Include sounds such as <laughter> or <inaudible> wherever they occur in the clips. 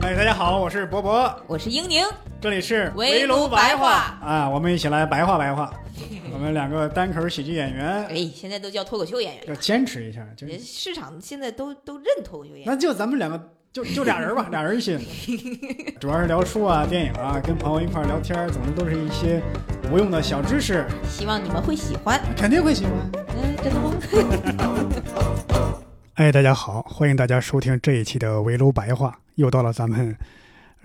哎，大家好，我是博博，我是英宁，这里是围炉白话。啊，我们一起来白话白话。<laughs> 我们两个单口喜剧演员，哎，现在都叫脱口秀演员，要坚持一下，就市场现在都都认脱口秀演员，那就咱们两个就就俩人吧，<laughs> 俩人一起，主要是聊书啊、电影啊，跟朋友一块聊天，总之都是一些无用的小知识，希望你们会喜欢，肯定会喜欢，嗯，真的吗？<laughs> 哎，大家好，欢迎大家收听这一期的围炉白话，又到了咱们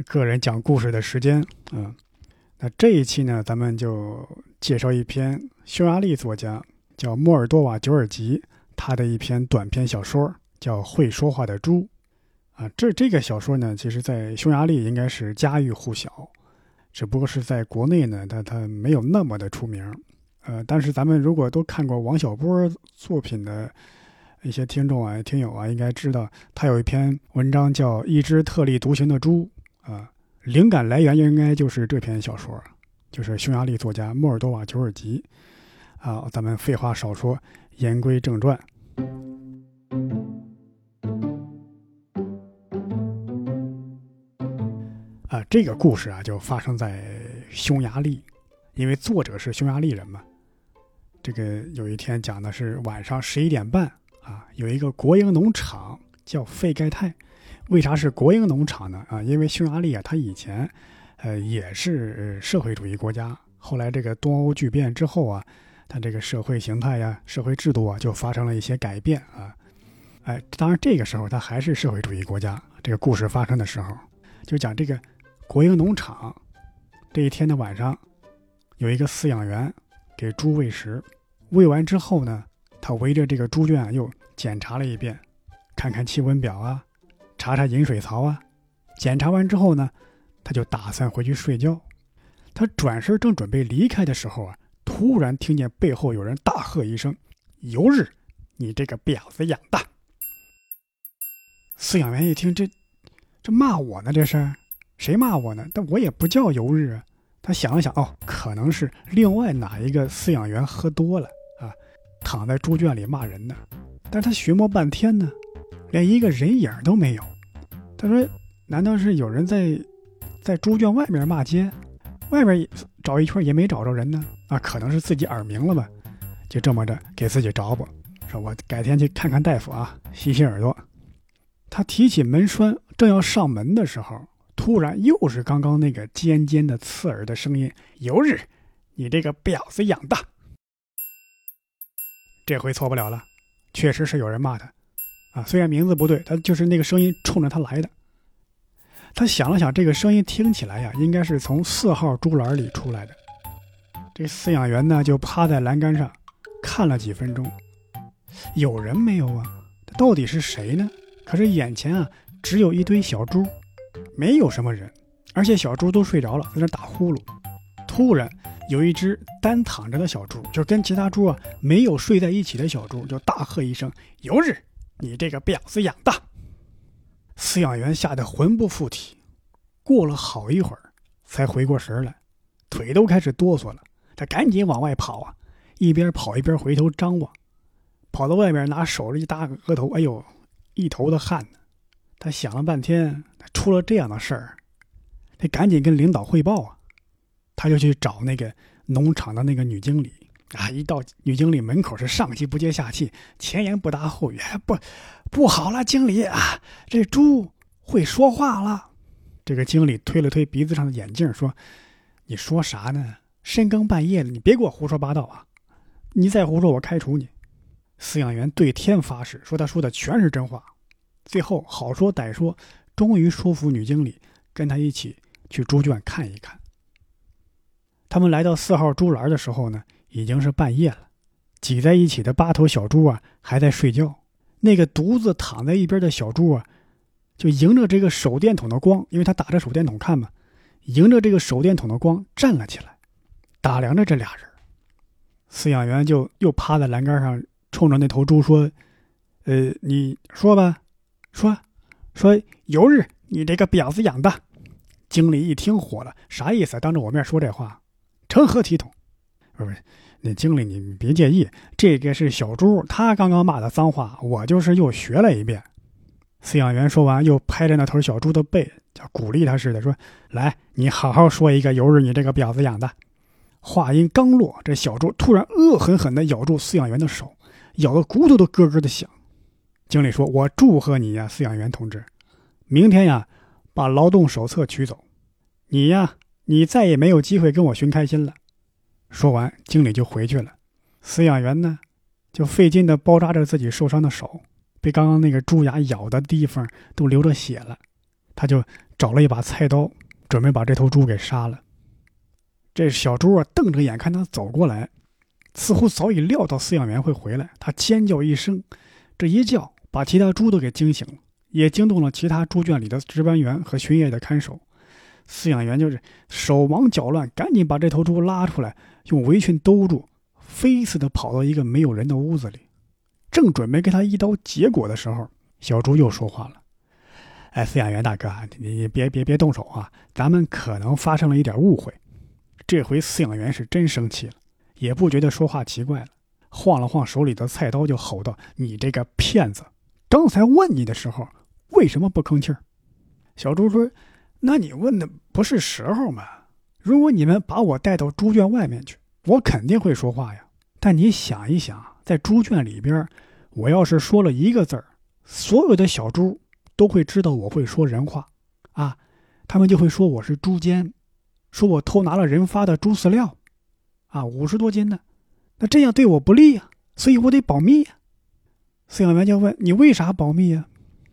个人讲故事的时间，嗯，那这一期呢，咱们就介绍一篇匈牙利作家叫莫尔多瓦·久尔吉他的一篇短篇小说，叫《会说话的猪》，啊，这这个小说呢，其实在匈牙利应该是家喻户晓，只不过是在国内呢，它它没有那么的出名，呃，但是咱们如果都看过王小波作品的。一些听众啊、听友啊，应该知道他有一篇文章叫《一只特立独行的猪》啊，灵感来源应该就是这篇小说，就是匈牙利作家莫尔多瓦·久尔吉啊。咱们废话少说，言归正传啊，这个故事啊就发生在匈牙利，因为作者是匈牙利人嘛。这个有一天讲的是晚上十一点半。啊，有一个国营农场叫费盖泰，为啥是国营农场呢？啊，因为匈牙利啊，它以前，呃，也是社会主义国家，后来这个东欧剧变之后啊，它这个社会形态呀、社会制度啊，就发生了一些改变啊。哎，当然这个时候它还是社会主义国家。这个故事发生的时候，就讲这个国营农场这一天的晚上，有一个饲养员给猪喂食，喂完之后呢。他围着这个猪圈啊，又检查了一遍，看看气温表啊，查查饮水槽啊。检查完之后呢，他就打算回去睡觉。他转身正准备离开的时候啊，突然听见背后有人大喝一声：“尤日，你这个婊子养的！”饲养员一听，这这骂我呢？这是谁骂我呢？但我也不叫尤日啊。他想了想，哦，可能是另外哪一个饲养员喝多了。躺在猪圈里骂人呢，但是他寻摸半天呢，连一个人影都没有。他说：“难道是有人在在猪圈外面骂街？外面找一圈也没找着人呢？啊，可能是自己耳鸣了吧？就这么着给自己找补，说我改天去看看大夫啊，洗洗耳朵。”他提起门栓，正要上门的时候，突然又是刚刚那个尖尖的刺耳的声音：“尤日，你这个婊子养的！”这回错不了了，确实是有人骂他，啊，虽然名字不对，他就是那个声音冲着他来的。他想了想，这个声音听起来呀，应该是从四号猪栏里出来的。这饲养员呢，就趴在栏杆上看了几分钟，有人没有啊？到底是谁呢？可是眼前啊，只有一堆小猪，没有什么人，而且小猪都睡着了，在那打呼噜。突然。有一只单躺着的小猪，就跟其他猪啊没有睡在一起的小猪，就大喝一声：“有日，你这个婊子养的！”饲养员吓得魂不附体，过了好一会儿才回过神来，腿都开始哆嗦了。他赶紧往外跑啊，一边跑一边回头张望，跑到外面拿手一搭额头，哎呦，一头的汗呢。他想了半天，出了这样的事儿，得赶紧跟领导汇报啊。他就去找那个农场的那个女经理啊，一到女经理门口是上气不接下气，前言不搭后语，不，不好了，经理啊，这猪会说话了。这个经理推了推鼻子上的眼镜，说：“你说啥呢？深更半夜的，你别给我胡说八道啊！你再胡说，我开除你。”饲养员对天发誓，说他说的全是真话。最后好说歹说，终于说服女经理跟他一起去猪圈看一看。他们来到四号猪栏的时候呢，已经是半夜了。挤在一起的八头小猪啊，还在睡觉。那个独自躺在一边的小猪啊，就迎着这个手电筒的光，因为他打着手电筒看嘛，迎着这个手电筒的光站了起来，打量着这俩人。饲养员就又趴在栏杆上，冲着那头猪说：“呃，你说吧，说，说尤日，你这个婊子养的。”经理一听火了，啥意思？当着我面说这话？成何体统？不是，那经理你别介意，这个是小猪，他刚刚骂的脏话，我就是又学了一遍。饲养员说完，又拍着那头小猪的背，叫鼓励他似的，说：“来，你好好说一个由着，你这个婊子养的。”话音刚落，这小猪突然恶狠狠地咬住饲养员的手，咬得骨头都咯咯的响。经理说：“我祝贺你呀，饲养员同志，明天呀，把劳动手册取走，你呀，你再也没有机会跟我寻开心了。”说完，经理就回去了。饲养员呢，就费劲地包扎着自己受伤的手，被刚刚那个猪牙咬的地方都流着血了。他就找了一把菜刀，准备把这头猪给杀了。这小猪啊，瞪着眼看他走过来，似乎早已料到饲养员会回来。他尖叫一声，这一叫把其他猪都给惊醒了，也惊动了其他猪圈里的值班员和巡夜的看守。饲养员就是手忙脚乱，赶紧把这头猪拉出来，用围裙兜住，飞似的跑到一个没有人的屋子里。正准备给他一刀结果的时候，小猪又说话了：“哎，饲养员大哥，你别别别动手啊，咱们可能发生了一点误会。”这回饲养员是真生气了，也不觉得说话奇怪了，晃了晃手里的菜刀，就吼道：“你这个骗子！刚才问你的时候，为什么不吭气儿？”小猪说：“那你问的不是时候吗？如果你们把我带到猪圈外面去，我肯定会说话呀。但你想一想，在猪圈里边，我要是说了一个字儿，所有的小猪都会知道我会说人话，啊，他们就会说我是猪奸。”说我偷拿了人发的猪饲料，啊，五十多斤呢，那这样对我不利呀，所以我得保密呀。饲养员就问你为啥保密呀？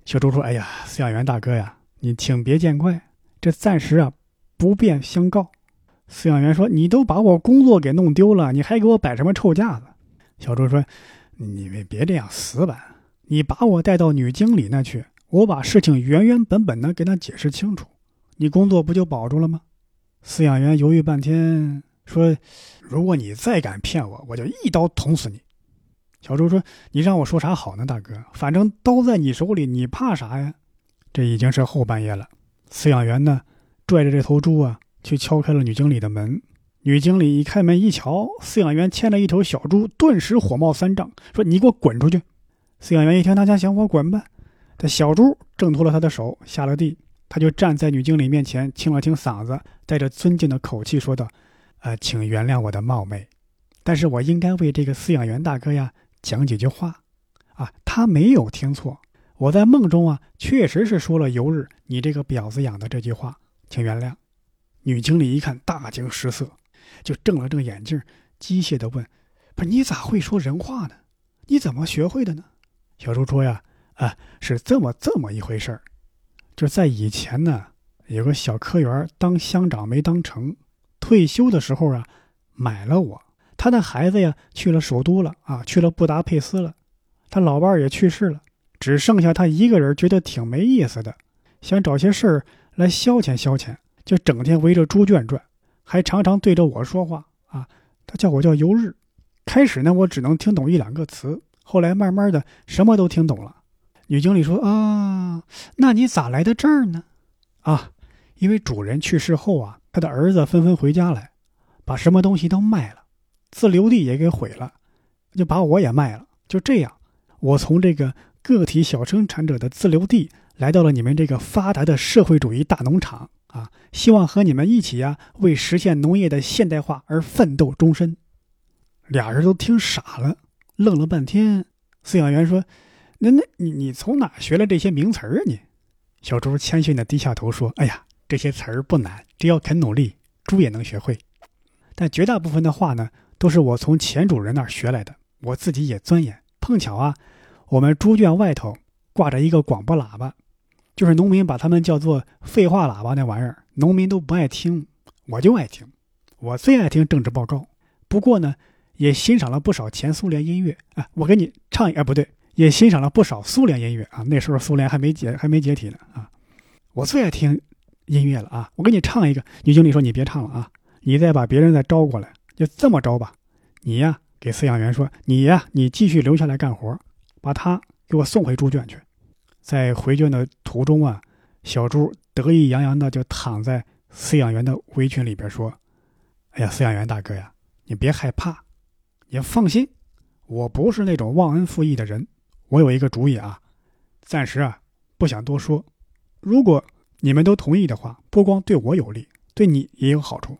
小猪说：“哎呀，饲养员大哥呀，你请别见怪，这暂时啊不便相告。”饲养员说：“你都把我工作给弄丢了，你还给我摆什么臭架子？”小周说：“你们别这样死板，你把我带到女经理那去，我把事情原原本本的给她解释清楚，你工作不就保住了吗？”饲养员犹豫半天，说：“如果你再敢骗我，我就一刀捅死你。”小周说：“你让我说啥好呢，大哥？反正刀在你手里，你怕啥呀？”这已经是后半夜了。饲养员呢，拽着这头猪啊，去敲开了女经理的门。女经理一开门一瞧，饲养员牵着一头小猪，顿时火冒三丈，说：“你给我滚出去！”饲养员一听他家想我，滚吧。这小猪挣脱了他的手，下了地。他就站在女经理面前，清了清嗓子，带着尊敬的口气说道：“呃，请原谅我的冒昧，但是我应该为这个饲养员大哥呀讲几句话。啊，他没有听错，我在梦中啊确实是说了‘由日你这个婊子养的’这句话，请原谅。”女经理一看大惊失色，就正了正眼镜，机械地问：“不是你咋会说人话呢？你怎么学会的呢？”小周说：“呀，啊，是这么这么一回事儿。”就在以前呢，有个小科员当乡长没当成，退休的时候啊，买了我。他的孩子呀去了首都了啊，去了布达佩斯了，他老伴儿也去世了，只剩下他一个人，觉得挺没意思的，想找些事儿来消遣消遣，就整天围着猪圈转，还常常对着我说话啊。他叫我叫游日。开始呢，我只能听懂一两个词，后来慢慢的什么都听懂了。女经理说：“啊，那你咋来的这儿呢？啊，因为主人去世后啊，他的儿子纷纷回家来，把什么东西都卖了，自留地也给毁了，就把我也卖了。就这样，我从这个个体小生产者的自留地，来到了你们这个发达的社会主义大农场啊，希望和你们一起呀，为实现农业的现代化而奋斗终身。”俩人都听傻了，愣了半天。饲养员说。那那你你从哪学来这些名词儿啊？你，小猪谦逊的低下头说：“哎呀，这些词儿不难，只要肯努力，猪也能学会。但绝大部分的话呢，都是我从前主人那儿学来的，我自己也钻研。碰巧啊，我们猪圈外头挂着一个广播喇叭，就是农民把他们叫做废话喇叭那玩意儿，农民都不爱听，我就爱听。我最爱听政治报告，不过呢，也欣赏了不少前苏联音乐啊。我给你唱一，哎，不对。”也欣赏了不少苏联音乐啊，那时候苏联还没解还没解体呢啊，我最爱听音乐了啊，我给你唱一个。女经理说：“你别唱了啊，你再把别人再招过来，就这么着吧。你呀，给饲养员说，你呀，你继续留下来干活，把他给我送回猪圈去。在回圈的途中啊，小猪得意洋洋的就躺在饲养员的围裙里边说：‘哎呀，饲养员大哥呀，你别害怕，你放心，我不是那种忘恩负义的人。’”我有一个主意啊，暂时啊不想多说。如果你们都同意的话，不光对我有利，对你也有好处。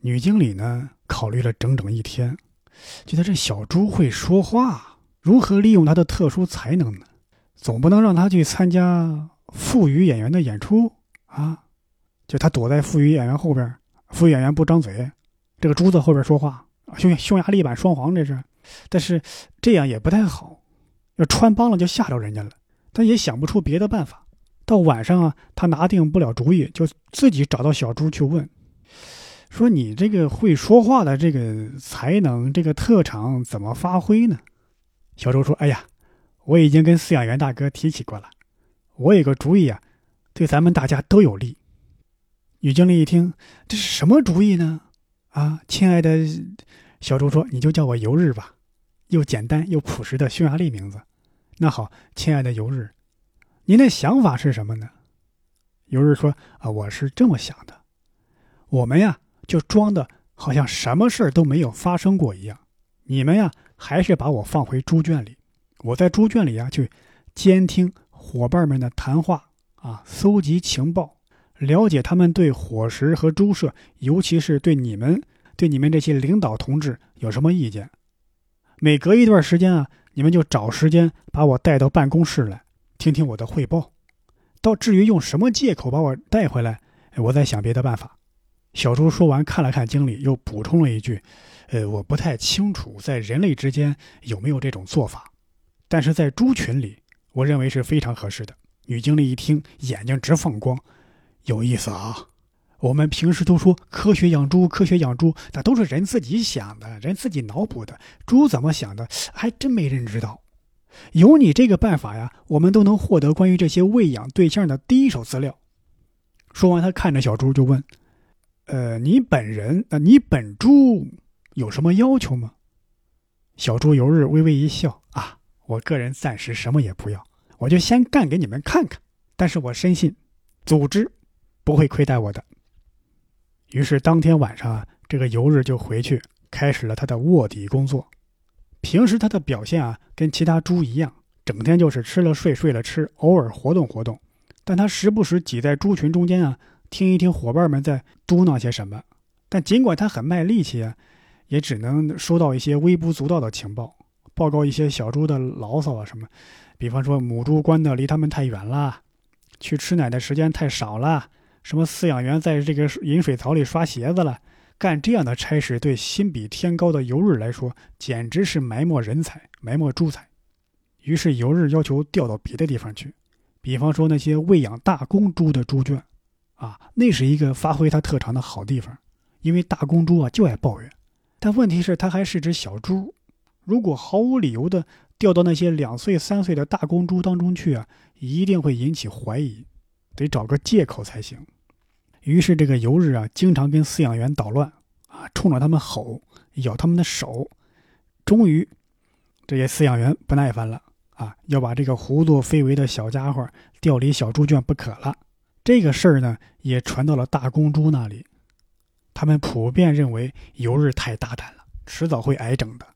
女经理呢，考虑了整整一天，觉得这小猪会说话，如何利用他的特殊才能呢？总不能让他去参加腹语演员的演出啊！就他躲在腹语演员后边，腹语演员不张嘴，这个猪子后边说话，匈匈牙利版双簧这是。但是这样也不太好，要穿帮了就吓着人家了。他也想不出别的办法。到晚上啊，他拿定不了主意，就自己找到小猪去问，说：“你这个会说话的这个才能，这个特长怎么发挥呢？”小周说：“哎呀，我已经跟饲养员大哥提起过了，我有个主意啊，对咱们大家都有利。”女经理一听，这是什么主意呢？啊，亲爱的小周说：“你就叫我游日吧，又简单又朴实的匈牙利名字。”那好，亲爱的游日。您的想法是什么呢？有人说啊，我是这么想的，我们呀就装的好像什么事儿都没有发生过一样，你们呀还是把我放回猪圈里，我在猪圈里呀去监听伙伴们的谈话啊，搜集情报，了解他们对伙食和猪舍，尤其是对你们对你们这些领导同志有什么意见。每隔一段时间啊，你们就找时间把我带到办公室来。听听我的汇报，到至于用什么借口把我带回来，我在想别的办法。小猪说完，看了看经理，又补充了一句：“呃，我不太清楚在人类之间有没有这种做法，但是在猪群里，我认为是非常合适的。”女经理一听，眼睛直放光，有意思啊！我们平时都说科学养猪，科学养猪，那都是人自己想的，人自己脑补的。猪怎么想的，还真没人知道。有你这个办法呀，我们都能获得关于这些喂养对象的第一手资料。说完，他看着小猪就问：“呃，你本人，呃，你本猪有什么要求吗？”小猪游日微微一笑：“啊，我个人暂时什么也不要，我就先干给你们看看。但是我深信，组织不会亏待我的。”于是当天晚上啊，这个游日就回去开始了他的卧底工作。平时他的表现啊，跟其他猪一样，整天就是吃了睡，睡了吃，偶尔活动活动。但他时不时挤在猪群中间啊，听一听伙伴们在嘟囔些什么。但尽管他很卖力气啊，也只能收到一些微不足道的情报，报告一些小猪的牢骚啊什么。比方说母猪关的离他们太远了，去吃奶的时间太少了，什么饲养员在这个饮水槽里刷鞋子了。干这样的差事，对心比天高的游日来说，简直是埋没人才、埋没猪才。于是游日要求调到别的地方去，比方说那些喂养大公猪的猪圈，啊，那是一个发挥他特长的好地方。因为大公猪啊就爱抱怨，但问题是它还是只小猪，如果毫无理由的调到那些两岁、三岁的大公猪当中去啊，一定会引起怀疑，得找个借口才行。于是，这个游日啊，经常跟饲养员捣乱，啊，冲着他们吼，咬他们的手。终于，这些饲养员不耐烦了，啊，要把这个胡作非为的小家伙调离小猪圈不可了。这个事儿呢，也传到了大公猪那里，他们普遍认为游日太大胆了，迟早会挨整的。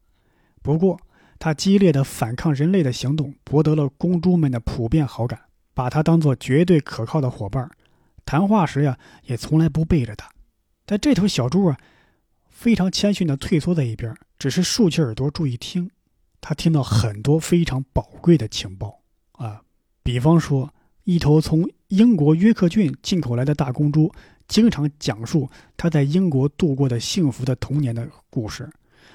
不过，他激烈的反抗人类的行动博得了公猪们的普遍好感，把他当做绝对可靠的伙伴。谈话时呀，也从来不背着他。但这头小猪啊，非常谦逊的退缩在一边，只是竖起耳朵注意听。他听到很多非常宝贵的情报啊，比方说，一头从英国约克郡进口来的大公猪，经常讲述他在英国度过的幸福的童年的故事。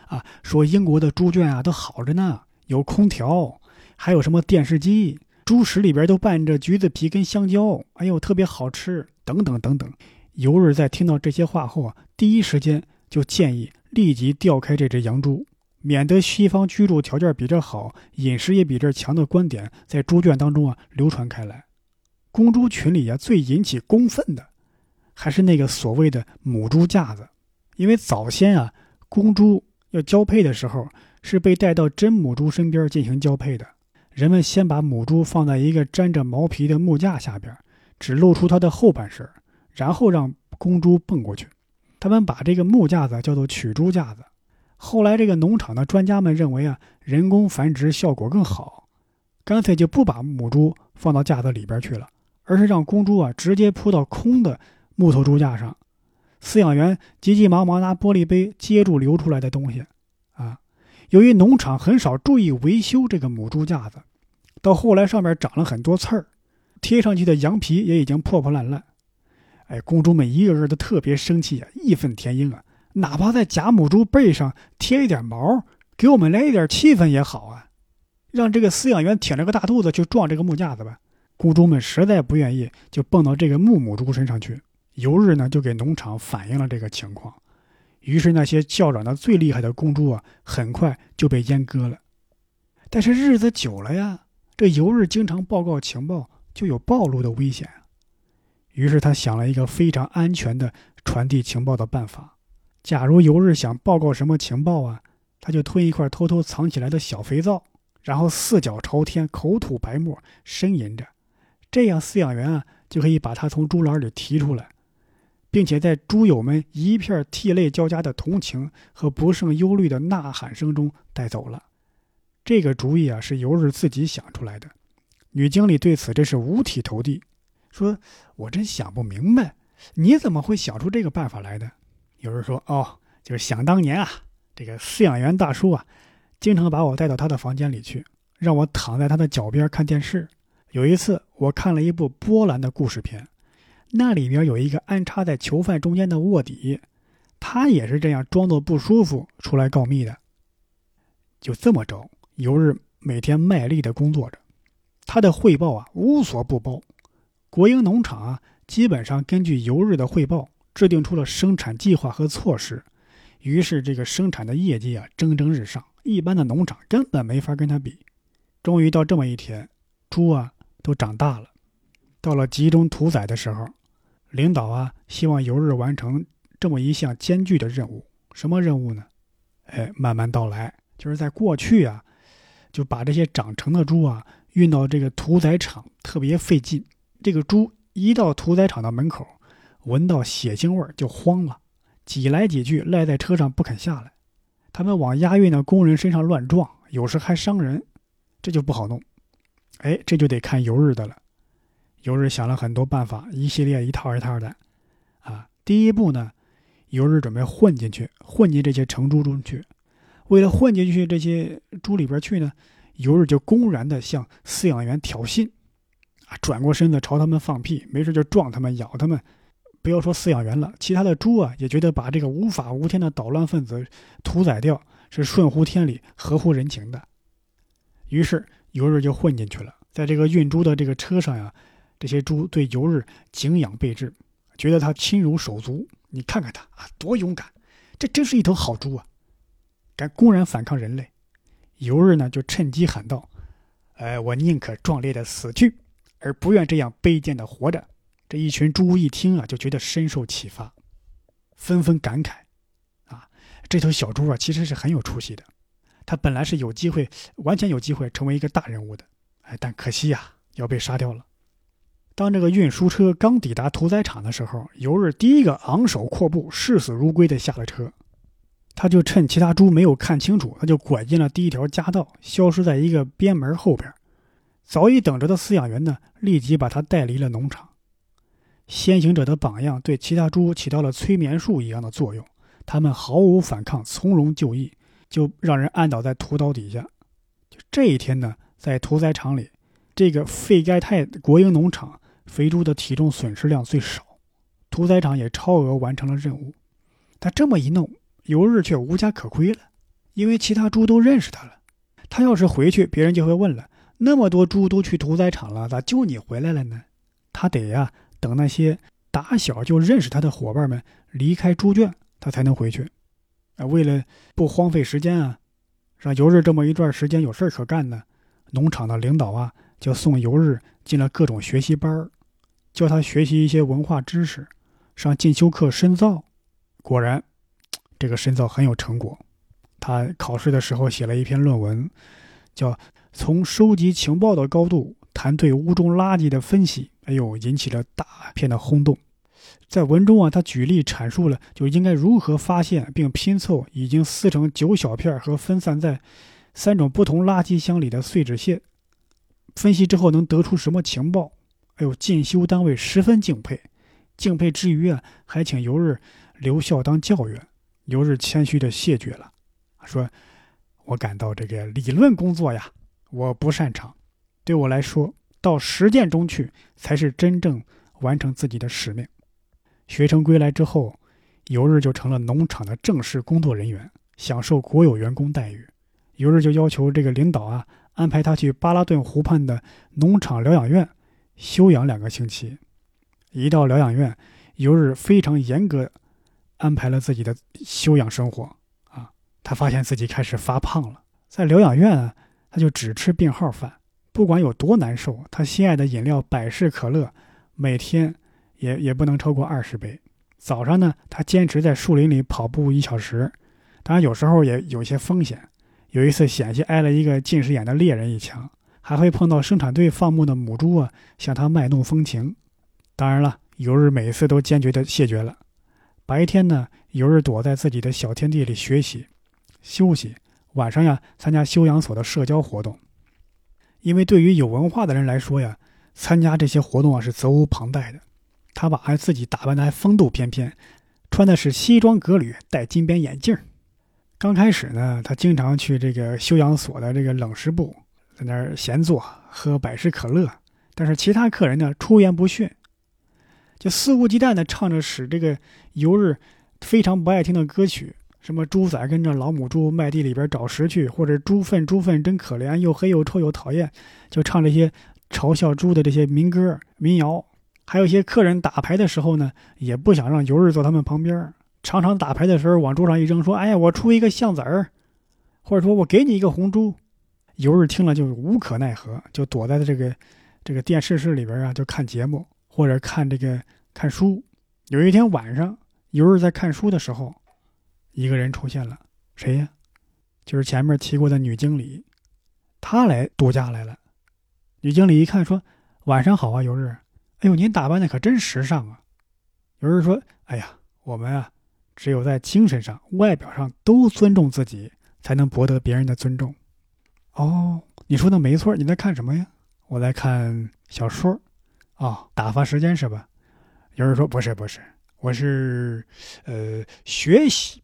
啊，说英国的猪圈啊都好着呢，有空调，还有什么电视机。猪食里边都拌着橘子皮跟香蕉，哎呦，特别好吃，等等等等。尤日在听到这些话后啊，第一时间就建议立即调开这只洋猪，免得西方居住条件比这好，饮食也比这强的观点在猪圈当中啊流传开来。公猪群里啊，最引起公愤的，还是那个所谓的母猪架子，因为早先啊，公猪要交配的时候是被带到真母猪身边进行交配的。人们先把母猪放在一个沾着毛皮的木架下边，只露出它的后半身，然后让公猪蹦过去。他们把这个木架子叫做取猪架子。后来，这个农场的专家们认为啊，人工繁殖效果更好，干脆就不把母猪放到架子里边去了，而是让公猪啊直接扑到空的木头猪架上。饲养员急急忙忙拿玻璃杯接住流出来的东西，啊，由于农场很少注意维修这个母猪架子，到后来上面长了很多刺儿，贴上去的羊皮也已经破破烂烂。哎，公猪们一个个都特别生气啊，义愤填膺啊，哪怕在假母猪背上贴一点毛，给我们来一点气氛也好啊，让这个饲养员挺着个大肚子去撞这个木架子吧。公猪们实在不愿意，就蹦到这个木母猪身上去。尤日呢，就给农场反映了这个情况，于是那些叫嚷的最厉害的公猪啊，很快就被阉割了。但是日子久了呀，这尤日经常报告情报，就有暴露的危险。于是他想了一个非常安全的传递情报的办法：假如尤日想报告什么情报啊，他就吞一块偷偷藏起来的小肥皂，然后四脚朝天，口吐白沫，呻吟着，这样饲养员啊就可以把他从猪栏里提出来。并且在猪友们一片涕泪交加的同情和不胜忧虑的呐喊声中带走了。这个主意啊，是尤日自己想出来的。女经理对此真是五体投地，说：“我真想不明白，你怎么会想出这个办法来的？”有人说：“哦，就是想当年啊，这个饲养员大叔啊，经常把我带到他的房间里去，让我躺在他的脚边看电视。有一次，我看了一部波兰的故事片。”那里边有一个安插在囚犯中间的卧底，他也是这样装作不舒服出来告密的。就这么着，尤日每天卖力的工作着，他的汇报啊无所不包。国营农场啊基本上根据尤日的汇报制定出了生产计划和措施，于是这个生产的业绩啊蒸蒸日上，一般的农场根本没法跟他比。终于到这么一天，猪啊都长大了，到了集中屠宰的时候。领导啊，希望有日完成这么一项艰巨的任务。什么任务呢？哎，慢慢道来。就是在过去啊，就把这些长成的猪啊运到这个屠宰场，特别费劲。这个猪一到屠宰场的门口，闻到血腥味就慌了，挤来挤去，赖在车上不肯下来。他们往押运的工人身上乱撞，有时还伤人，这就不好弄。哎，这就得看尤日的了。尤日想了很多办法，一系列一套一套的，啊，第一步呢，尤日准备混进去，混进这些成猪中去。为了混进去这些猪里边去呢，尤日就公然的向饲养员挑衅，啊，转过身子朝他们放屁，没事就撞他们、咬他们。不要说饲养员了，其他的猪啊也觉得把这个无法无天的捣乱分子屠宰掉是顺乎天理、合乎人情的。于是尤日就混进去了，在这个运猪的这个车上呀。这些猪对尤日敬仰备至，觉得他亲如手足。你看看他啊，多勇敢！这真是一头好猪啊，敢公然反抗人类。尤日呢，就趁机喊道：“呃，我宁可壮烈的死去，而不愿这样卑贱的活着。”这一群猪一听啊，就觉得深受启发，纷纷感慨：“啊，这头小猪啊，其实是很有出息的。他本来是有机会，完全有机会成为一个大人物的。哎，但可惜呀，要被杀掉了。”当这个运输车刚抵达屠宰场的时候，尤日第一个昂首阔步、视死如归地下了车。他就趁其他猪没有看清楚，他就拐进了第一条夹道，消失在一个边门后边。早已等着的饲养员呢，立即把他带离了农场。先行者的榜样对其他猪起到了催眠术一样的作用，他们毫无反抗，从容就义，就让人按倒在屠刀底下。就这一天呢，在屠宰场里，这个费盖泰国营农场。肥猪的体重损失量最少，屠宰场也超额完成了任务。他这么一弄，尤日却无家可归了，因为其他猪都认识他了。他要是回去，别人就会问了：那么多猪都去屠宰场了，咋就你回来了呢？他得呀，等那些打小就认识他的伙伴们离开猪圈，他才能回去。啊，为了不荒废时间啊，让尤日这么一段时间有事可干呢，农场的领导啊，就送尤日进了各种学习班儿。教他学习一些文化知识，上进修课深造。果然，这个深造很有成果。他考试的时候写了一篇论文，叫《从收集情报的高度谈对屋中垃圾的分析》。哎呦，引起了大片的轰动。在文中啊，他举例阐述了就应该如何发现并拼凑已经撕成九小片和分散在三种不同垃圾箱里的碎纸屑。分析之后能得出什么情报？哎呦，进修单位十分敬佩，敬佩之余啊，还请尤日留校当教员。尤日谦虚的谢绝了，说：“我感到这个理论工作呀，我不擅长，对我来说，到实践中去才是真正完成自己的使命。”学成归来之后，尤日就成了农场的正式工作人员，享受国有员工待遇。尤日就要求这个领导啊，安排他去巴拉顿湖畔的农场疗养院休养两个星期。一到疗养院，尤日非常严格安排了自己的休养生活啊。他发现自己开始发胖了，在疗养院啊，他就只吃病号饭，不管有多难受，他心爱的饮料百事可乐每天也也不能超过二十杯。早上呢，他坚持在树林里跑步一小时，当然有时候也有些风险。有一次险些挨了一个近视眼的猎人一枪，还会碰到生产队放牧的母猪啊向他卖弄风情。当然了，尤日每次都坚决的谢绝了。白天呢，尤日躲在自己的小天地里学习、休息；晚上呀，参加休养所的社交活动。因为对于有文化的人来说呀，参加这些活动啊是责无旁贷的。他把还自己打扮的还风度翩翩，穿的是西装革履，戴金边眼镜。刚开始呢，他经常去这个休养所的这个冷食部，在那儿闲坐喝百事可乐。但是其他客人呢，出言不逊，就肆无忌惮地唱着使这个游日非常不爱听的歌曲，什么猪仔跟着老母猪麦地里边找食去，或者猪粪猪粪真可怜，又黑又臭又讨厌，就唱这些嘲笑猪的这些民歌民谣。还有一些客人打牌的时候呢，也不想让尤日坐他们旁边。常常打牌的时候往桌上一扔，说：“哎呀，我出一个象子儿，或者说我给你一个红珠。”尤日听了就无可奈何，就躲在这个这个电视室里边啊，就看节目或者看这个看书。有一天晚上，尤日在看书的时候，一个人出现了，谁呀？就是前面提过的女经理，她来度假来了。女经理一看说：“晚上好啊，尤日。哎呦，您打扮的可真时尚啊。”有人说：“哎呀，我们啊。”只有在精神上、外表上都尊重自己，才能博得别人的尊重。哦，你说的没错。你在看什么呀？我在看小说。哦，打发时间是吧？有人说不是，不是，我是，呃，学习。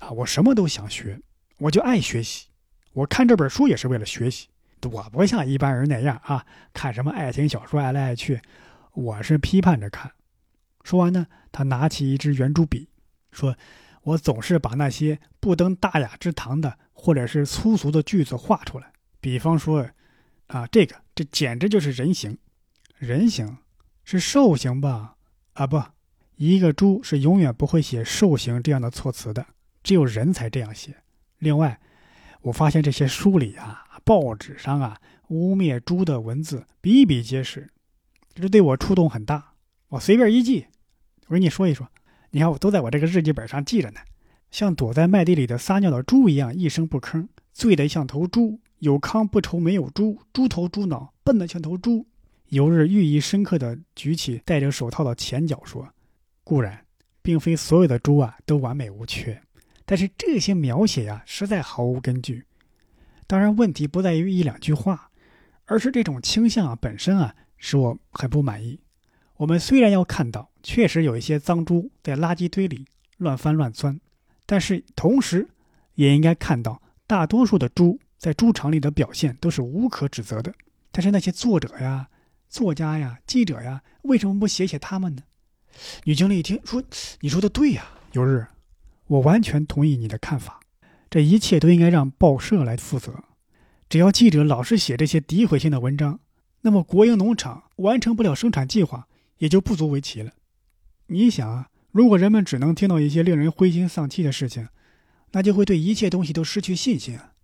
啊，我什么都想学，我就爱学习。我看这本书也是为了学习。我不像一般人那样啊，看什么爱情小说爱来爱去。我是批判着看。说完呢，他拿起一支圆珠笔。说，我总是把那些不登大雅之堂的，或者是粗俗的句子画出来。比方说，啊，这个这简直就是人形，人形是兽形吧？啊，不，一个猪是永远不会写兽形这样的措辞的，只有人才这样写。另外，我发现这些书里啊、报纸上啊，污蔑猪的文字比比皆是，这对我触动很大。我随便一记，我跟你说一说。你看，我都在我这个日记本上记着呢，像躲在麦地里的撒尿的猪一样，一声不吭，醉得像头猪。有糠不愁没有猪，猪头猪脑，笨得像头猪。尤日寓意深刻地举起戴着手套的前脚说：“固然，并非所有的猪啊都完美无缺，但是这些描写呀，实在毫无根据。当然，问题不在于一两句话，而是这种倾向啊本身啊，使我很不满意。我们虽然要看到。”确实有一些脏猪在垃圾堆里乱翻乱钻，但是同时也应该看到，大多数的猪在猪场里的表现都是无可指责的。但是那些作者呀、作家呀、记者呀，为什么不写写他们呢？女经理一听说：“你说的对呀，有日，我完全同意你的看法。这一切都应该让报社来负责。只要记者老是写这些诋毁性的文章，那么国营农场完成不了生产计划，也就不足为奇了。”你想啊，如果人们只能听到一些令人灰心丧气的事情，那就会对一切东西都失去信心啊。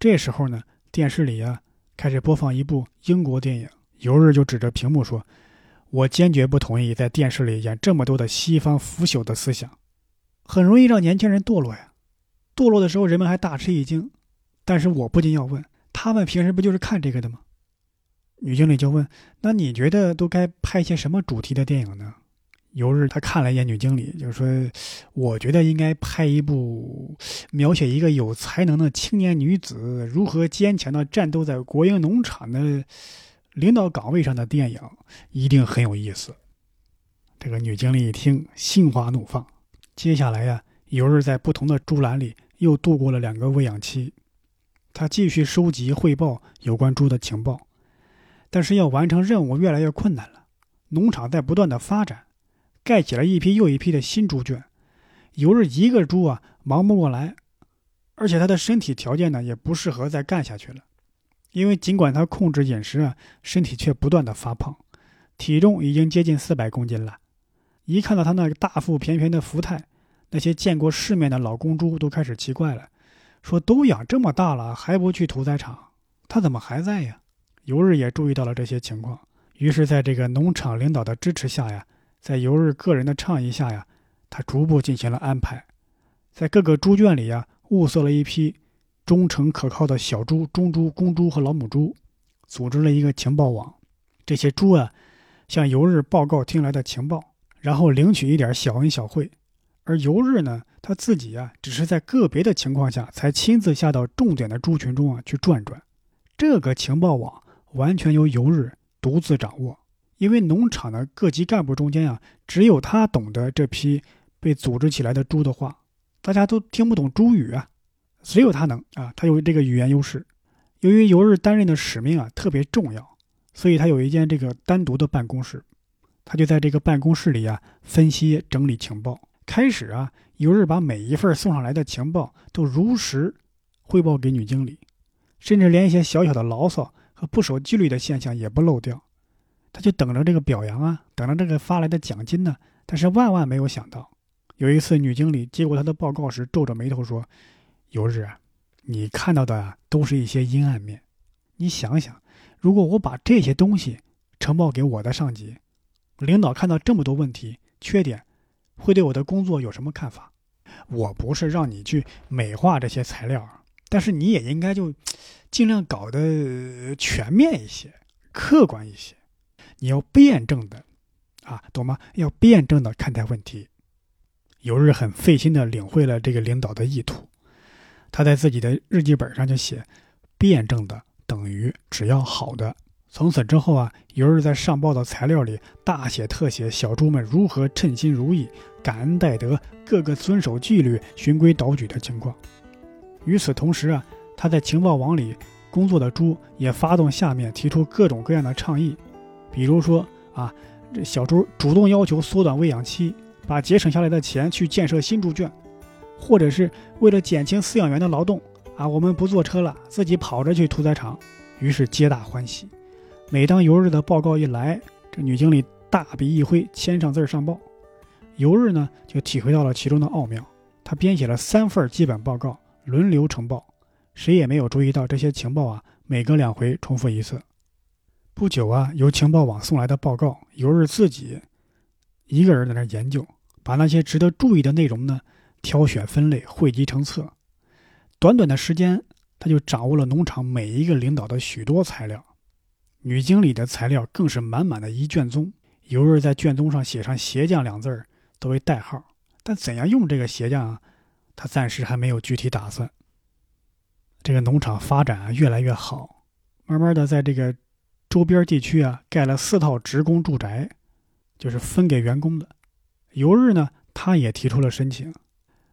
这时候呢，电视里啊开始播放一部英国电影，尤日就指着屏幕说：“我坚决不同意在电视里演这么多的西方腐朽的思想，很容易让年轻人堕落呀。堕落的时候，人们还大吃一惊。但是我不禁要问，他们平时不就是看这个的吗？”女经理就问：“那你觉得都该拍些什么主题的电影呢？”尤日他看了一眼女经理，就说：“我觉得应该拍一部描写一个有才能的青年女子如何坚强的战斗在国营农场的领导岗位上的电影一定很有意思。这个女经理一听，心花怒放。接下来呀，尤日在不同的猪栏里又度过了两个喂养期。他继续收集汇报有关猪的情报，但是要完成任务越来越困难了。农场在不断的发展，盖起了一批又一批的新猪圈。由着一个猪啊忙不过来，而且他的身体条件呢也不适合再干下去了。因为尽管他控制饮食啊，身体却不断的发胖，体重已经接近四百公斤了。一看到他那个大腹便便的福态，那些见过世面的老公猪都开始奇怪了，说：“都养这么大了，还不去屠宰场？他怎么还在呀？”尤日也注意到了这些情况，于是在这个农场领导的支持下呀，在尤日个人的倡议下呀，他逐步进行了安排，在各个猪圈里呀，物色了一批忠诚可靠的小猪、中猪、公猪和老母猪，组织了一个情报网。这些猪啊，向尤日报告听来的情报。然后领取一点小恩小惠，而尤日呢，他自己啊，只是在个别的情况下才亲自下到重点的猪群中啊去转转。这个情报网完全由尤日独自掌握，因为农场的各级干部中间啊，只有他懂得这批被组织起来的猪的话，大家都听不懂猪语啊，只有他能啊，他有这个语言优势。由于尤日担任的使命啊特别重要，所以他有一间这个单独的办公室。他就在这个办公室里啊，分析整理情报。开始啊，尤日把每一份送上来的情报都如实汇报给女经理，甚至连一些小小的牢骚不守纪律的现象也不漏掉。他就等着这个表扬啊，等着这个发来的奖金呢。但是万万没有想到，有一次女经理接过他的报告时，皱着眉头说：“尤日，你看到的，都是一些阴暗面。你想想，如果我把这些东西呈报给我的上级。”领导看到这么多问题、缺点，会对我的工作有什么看法？我不是让你去美化这些材料，但是你也应该就尽量搞得全面一些、客观一些。你要辩证的，啊，懂吗？要辩证的看待问题。尤日很费心的领会了这个领导的意图，他在自己的日记本上就写：辩证的等于只要好的。从此之后啊，尤日在上报的材料里大写特写小猪们如何称心如意、感恩戴德、个个遵守纪律、循规蹈矩的情况。与此同时啊，他在情报网里工作的猪也发动下面提出各种各样的倡议，比如说啊，这小猪主动要求缩短喂养期，把节省下来的钱去建设新猪圈，或者是为了减轻饲养员的劳动啊，我们不坐车了，自己跑着去屠宰场，于是皆大欢喜。每当尤日的报告一来，这女经理大笔一挥，签上字上报。尤日呢，就体会到了其中的奥妙。他编写了三份基本报告，轮流呈报。谁也没有注意到这些情报啊，每隔两回重复一次。不久啊，由情报网送来的报告，尤日自己一个人在那研究，把那些值得注意的内容呢，挑选分类，汇集成册。短短的时间，他就掌握了农场每一个领导的许多材料。女经理的材料更是满满的一卷宗，尤日在卷宗上写上“鞋匠”两字儿作为代号，但怎样用这个鞋匠啊，他暂时还没有具体打算。这个农场发展啊越来越好，慢慢的在这个周边地区啊盖了四套职工住宅，就是分给员工的。尤日呢，他也提出了申请，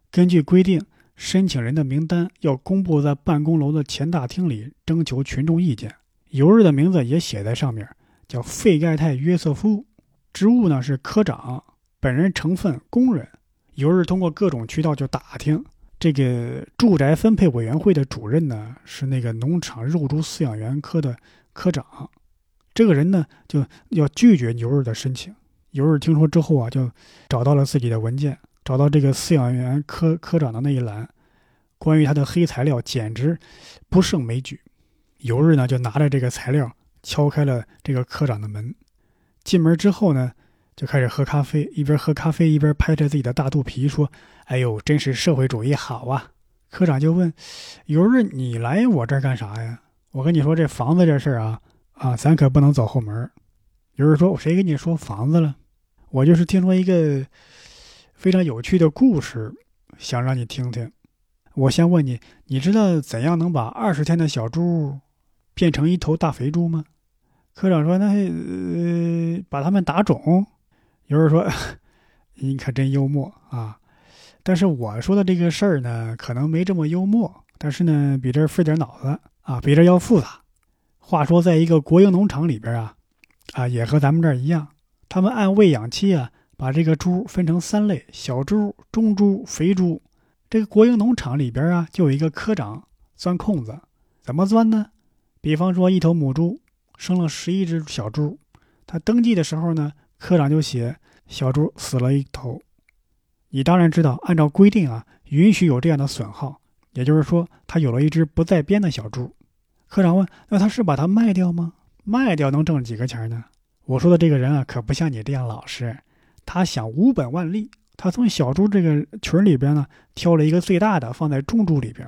根据规定，申请人的名单要公布在办公楼的前大厅里，征求群众意见。尤日的名字也写在上面，叫费盖泰约瑟夫，职务呢是科长，本人成分工人。尤日通过各种渠道就打听，这个住宅分配委员会的主任呢是那个农场肉猪饲养员科的科长，这个人呢就要拒绝尤日的申请。尤日听说之后啊，就找到了自己的文件，找到这个饲养员科科长的那一栏，关于他的黑材料简直不胜枚举。尤日呢，就拿着这个材料敲开了这个科长的门。进门之后呢，就开始喝咖啡，一边喝咖啡一边拍着自己的大肚皮说：“哎呦，真是社会主义好啊！”科长就问：“尤日，你来我这儿干啥呀？我跟你说这房子这事儿啊，啊，咱可不能走后门。”尤日说：“谁跟你说房子了？我就是听说一个非常有趣的故事，想让你听听。我先问你，你知道怎样能把二十天的小猪？”变成一头大肥猪吗？科长说：“那呃，把他们打肿。”有人说：“ <laughs> 你可真幽默啊！”但是我说的这个事儿呢，可能没这么幽默，但是呢，比这费点脑子啊，比这要复杂。话说，在一个国营农场里边啊，啊，也和咱们这儿一样，他们按喂养期啊，把这个猪分成三类：小猪、中猪、肥猪。这个国营农场里边啊，就有一个科长钻空子，怎么钻呢？比方说，一头母猪生了十一只小猪，他登记的时候呢，科长就写小猪死了一头。你当然知道，按照规定啊，允许有这样的损耗，也就是说，他有了一只不在编的小猪。科长问：“那他是把它卖掉吗？卖掉能挣几个钱呢？”我说的这个人啊，可不像你这样老实，他想无本万利。他从小猪这个群里边呢，挑了一个最大的放在中猪里边，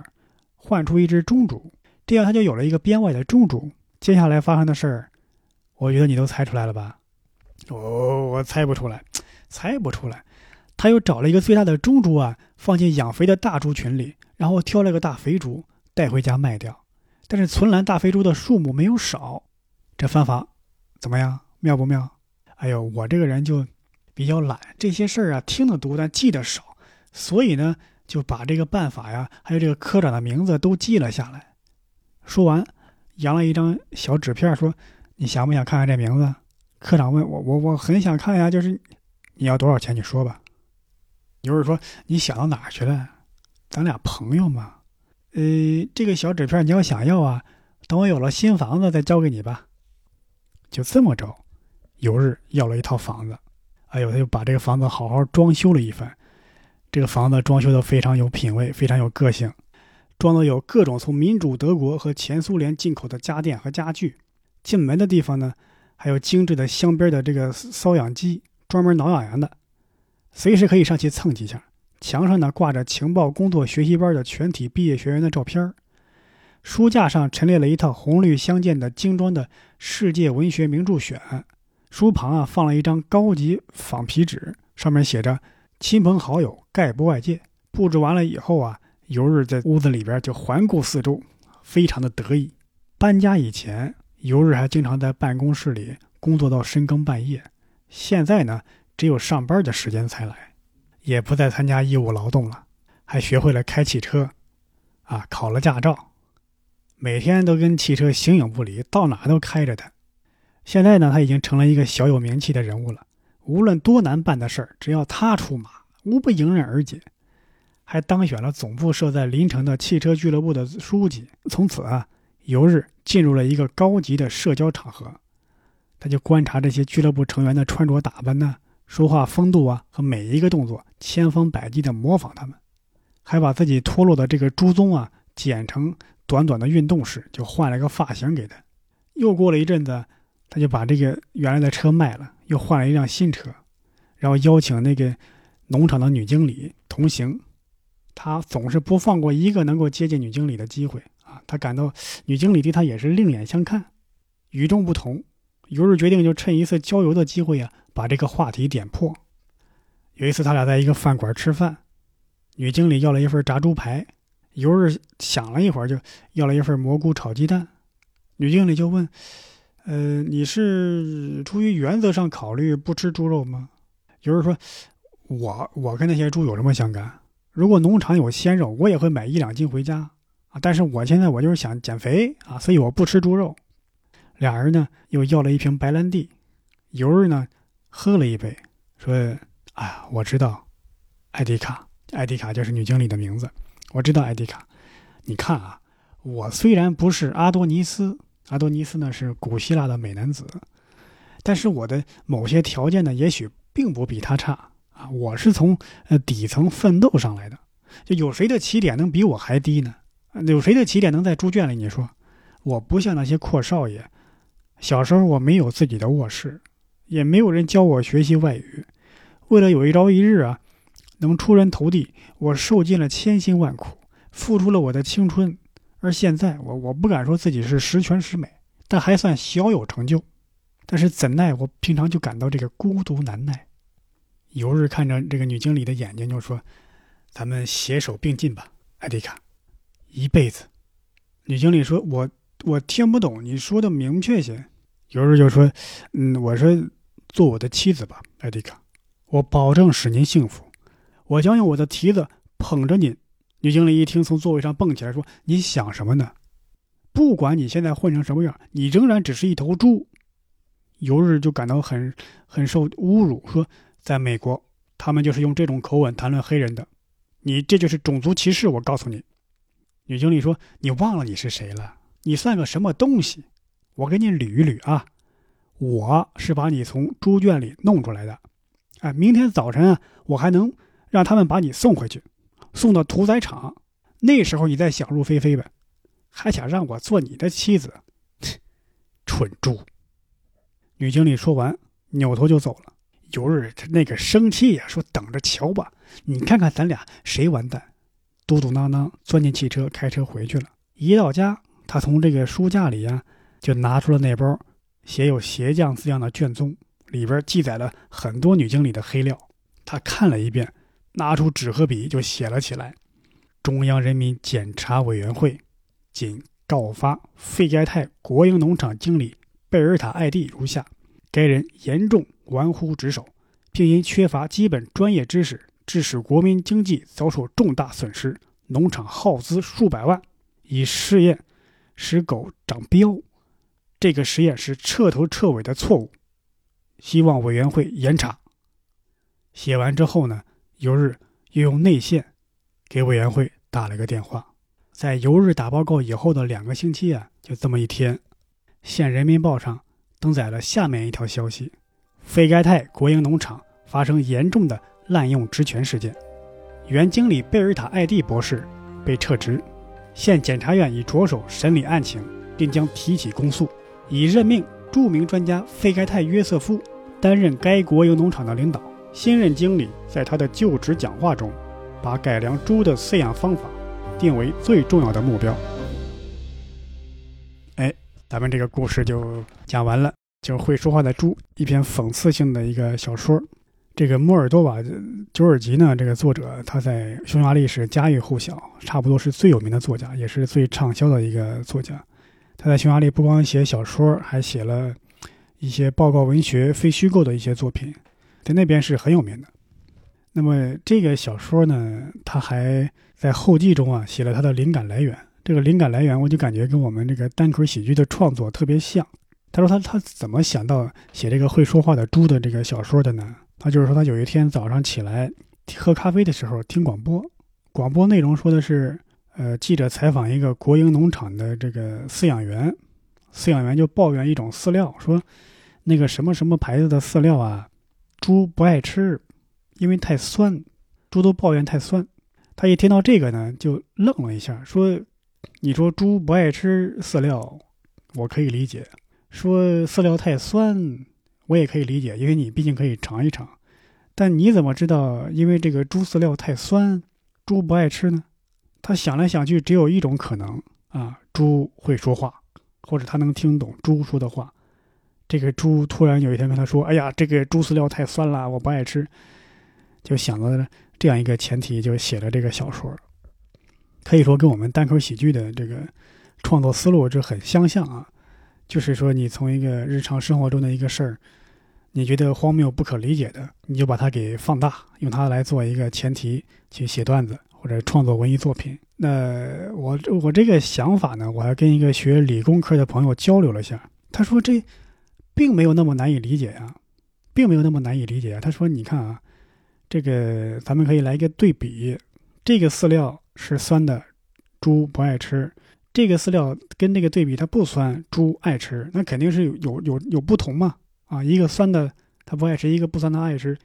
换出一只中猪，这样他就有了一个编外的中猪。接下来发生的事儿，我觉得你都猜出来了吧？哦，我猜不出来，<tsk> 猜不出来。他又找了一个最大的中猪啊，放进养肥的大猪群里，然后挑了个大肥猪带回家卖掉。但是存栏大肥猪的数目没有少，这方法怎么样？妙不妙？哎呦，我这个人就比较懒，这些事儿啊听得多，但记得少，所以呢就把这个办法呀，还有这个科长的名字都记了下来。说完，扬了一张小纸片，说：“你想不想看看这名字？”科长问我：“我我很想看呀，就是你要多少钱？你说吧。”有人说：“你想到哪儿去了？咱俩朋友嘛。呃，这个小纸片你要想要啊，等我有了新房子再交给你吧。”就这么着，有日要了一套房子。哎呦，他就把这个房子好好装修了一番。这个房子装修的非常有品位，非常有个性，装的有各种从民主德国和前苏联进口的家电和家具。进门的地方呢，还有精致的镶边的这个瘙痒机，专门挠痒痒的。随时可以上去蹭几下。墙上呢挂着情报工作学习班的全体毕业学员的照片书架上陈列了一套红绿相间的精装的世界文学名著选。书旁啊放了一张高级仿皮纸，上面写着“亲朋好友概不外借”。布置完了以后啊，尤日在屋子里边就环顾四周，非常的得意。搬家以前，尤日还经常在办公室里工作到深更半夜。现在呢？只有上班的时间才来，也不再参加义务劳动了，还学会了开汽车，啊，考了驾照，每天都跟汽车形影不离，到哪都开着它。现在呢，他已经成了一个小有名气的人物了。无论多难办的事儿，只要他出马，无不迎刃而解。还当选了总部设在临城的汽车俱乐部的书记。从此啊，游日进入了一个高级的社交场合，他就观察这些俱乐部成员的穿着打扮呢。说话风度啊，和每一个动作千方百计地模仿他们，还把自己脱落的这个猪鬃啊剪成短短的运动式，就换了个发型给他。又过了一阵子，他就把这个原来的车卖了，又换了一辆新车，然后邀请那个农场的女经理同行。他总是不放过一个能够接近女经理的机会啊！他感到女经理对他也是另眼相看。与众不同，尤日决定就趁一次郊游的机会啊。把这个话题点破。有一次，他俩在一个饭馆吃饭，女经理要了一份炸猪排，尤日想了一会儿，就要了一份蘑菇炒鸡蛋。女经理就问：“呃，你是出于原则上考虑不吃猪肉吗？”尤日说：“我我跟那些猪有什么相干？如果农场有鲜肉，我也会买一两斤回家啊。但是我现在我就是想减肥啊，所以我不吃猪肉。”俩人呢又要了一瓶白兰地，尤儿呢。喝了一杯，说：“哎呀，我知道，艾迪卡，艾迪卡就是女经理的名字。我知道艾迪卡。你看啊，我虽然不是阿多尼斯，阿多尼斯呢是古希腊的美男子，但是我的某些条件呢，也许并不比他差啊。我是从呃底层奋斗上来的，就有谁的起点能比我还低呢？有谁的起点能在猪圈里？你说，我不像那些阔少爷，小时候我没有自己的卧室。”也没有人教我学习外语，为了有一朝一日啊，能出人头地，我受尽了千辛万苦，付出了我的青春。而现在，我我不敢说自己是十全十美，但还算小有成就。但是怎奈我平常就感到这个孤独难耐。有日看着这个女经理的眼睛，就说：“咱们携手并进吧，艾迪卡，一辈子。”女经理说：“我我听不懂，你说的明确些。”尤日就说：“嗯，我说做我的妻子吧，艾迪卡，我保证使您幸福。我将用我的蹄子捧着您。”女经理一听，从座位上蹦起来说：“你想什么呢？不管你现在混成什么样，你仍然只是一头猪。”尤日就感到很很受侮辱，说：“在美国，他们就是用这种口吻谈论黑人的，你这就是种族歧视。”我告诉你，女经理说：“你忘了你是谁了？你算个什么东西？我给你捋一捋啊，我是把你从猪圈里弄出来的，哎，明天早晨啊，我还能让他们把你送回去，送到屠宰场，那时候你再想入非非呗，还想让我做你的妻子，蠢猪！”女经理说完，扭头就走了。尤日那个生气呀，说：“等着瞧吧，你看看咱俩谁完蛋！”嘟嘟囔囔钻进汽车，开车回去了。一到家，他从这个书架里呀，就拿出了那包写有“鞋匠”字样的卷宗，里边记载了很多女经理的黑料。他看了一遍，拿出纸和笔就写了起来：“中央人民检察委员会仅告发费盖泰国营农场经理。”贝尔塔艾蒂如下：该人严重玩忽职守，并因缺乏基本专业知识，致使国民经济遭受重大损失，农场耗资数百万，以试验使狗长膘。这个实验是彻头彻尾的错误，希望委员会严查。写完之后呢，尤日又用内线给委员会打了个电话。在尤日打报告以后的两个星期啊，就这么一天。县人民报上登载了下面一条消息：费盖泰国营农场发生严重的滥用职权事件，原经理贝尔塔艾蒂博士被撤职。现检察院已着手审理案情，并将提起公诉，已任命著名专家费盖泰约瑟夫担任该国有农场的领导。新任经理在他的就职讲话中，把改良猪的饲养方法定为最重要的目标。哎咱们这个故事就讲完了，就会说话的猪，一篇讽刺性的一个小说。这个莫尔多瓦久尔吉呢，这个作者他在匈牙利是家喻户晓，差不多是最有名的作家，也是最畅销的一个作家。他在匈牙利不光写小说，还写了一些报告文学、非虚构的一些作品，在那边是很有名的。那么这个小说呢，他还在后记中啊写了他的灵感来源。这个灵感来源，我就感觉跟我们这个单口喜剧的创作特别像。他说他他怎么想到写这个会说话的猪的这个小说的呢？他就是说他有一天早上起来喝咖啡的时候听广播，广播内容说的是，呃，记者采访一个国营农场的这个饲养员，饲养员就抱怨一种饲料，说那个什么什么牌子的饲料啊，猪不爱吃，因为太酸，猪都抱怨太酸。他一听到这个呢，就愣了一下，说。你说猪不爱吃饲料，我可以理解；说饲料太酸，我也可以理解，因为你毕竟可以尝一尝。但你怎么知道，因为这个猪饲料太酸，猪不爱吃呢？他想来想去，只有一种可能啊：猪会说话，或者他能听懂猪说的话。这个猪突然有一天跟他说：“哎呀，这个猪饲料太酸了，我不爱吃。”就想到了这样一个前提，就写了这个小说。可以说跟我们单口喜剧的这个创作思路就很相像啊，就是说你从一个日常生活中的一个事儿，你觉得荒谬不可理解的，你就把它给放大，用它来做一个前提去写段子或者创作文艺作品。那我我这个想法呢，我还跟一个学理工科的朋友交流了一下，他说这并没有那么难以理解呀，并没有那么难以理解。他说你看啊，这个咱们可以来一个对比，这个饲料。是酸的，猪不爱吃。这个饲料跟那个对比，它不酸，猪爱吃，那肯定是有有有不同嘛？啊，一个酸的它不爱吃，一个不酸的爱吃，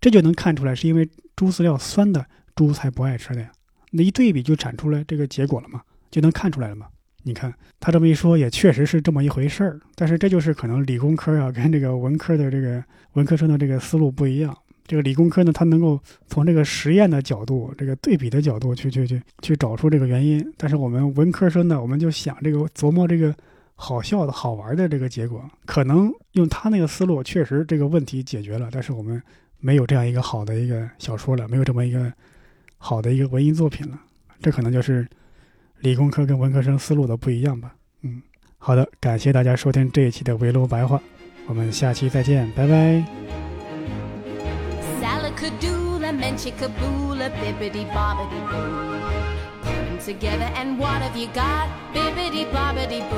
这就能看出来，是因为猪饲料酸的，猪才不爱吃的呀。那一对比就产出了这个结果了嘛？就能看出来了嘛？你看他这么一说，也确实是这么一回事儿。但是这就是可能理工科啊，跟这个文科的这个文科生的这个思路不一样。这个理工科呢，它能够从这个实验的角度、这个对比的角度去去去去找出这个原因。但是我们文科生呢，我们就想这个琢磨这个好笑的好玩的这个结果，可能用他那个思路，确实这个问题解决了。但是我们没有这样一个好的一个小说了，没有这么一个好的一个文艺作品了。这可能就是理工科跟文科生思路的不一样吧。嗯。好的，感谢大家收听这一期的围炉白话，我们下期再见，拜拜。Salakadoola, menchikaboola, bibbidi bobbidi boo. Together and what have you got? Bibbidi bobbidi boo.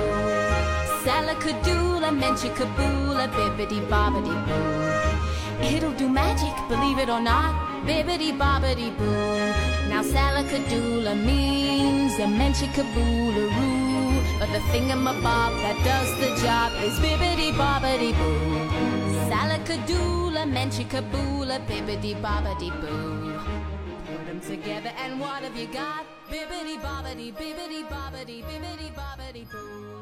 Salakadoola, menchikaboola, bibbidi bobbidi boo. It'll do magic, believe it or not. Bibbidi bobbidi boo. Now Salakadoola means a menchikaboola roo. But the thingamabob that does the job is bibbidi bobbidi boo. Salakadoola, menchikaboola, bibbidi bobbidi boo. Put 'em together and what have you got? Bibbidi bobbidi, bibbidi bobbidi, bibbidi bobbidi boo.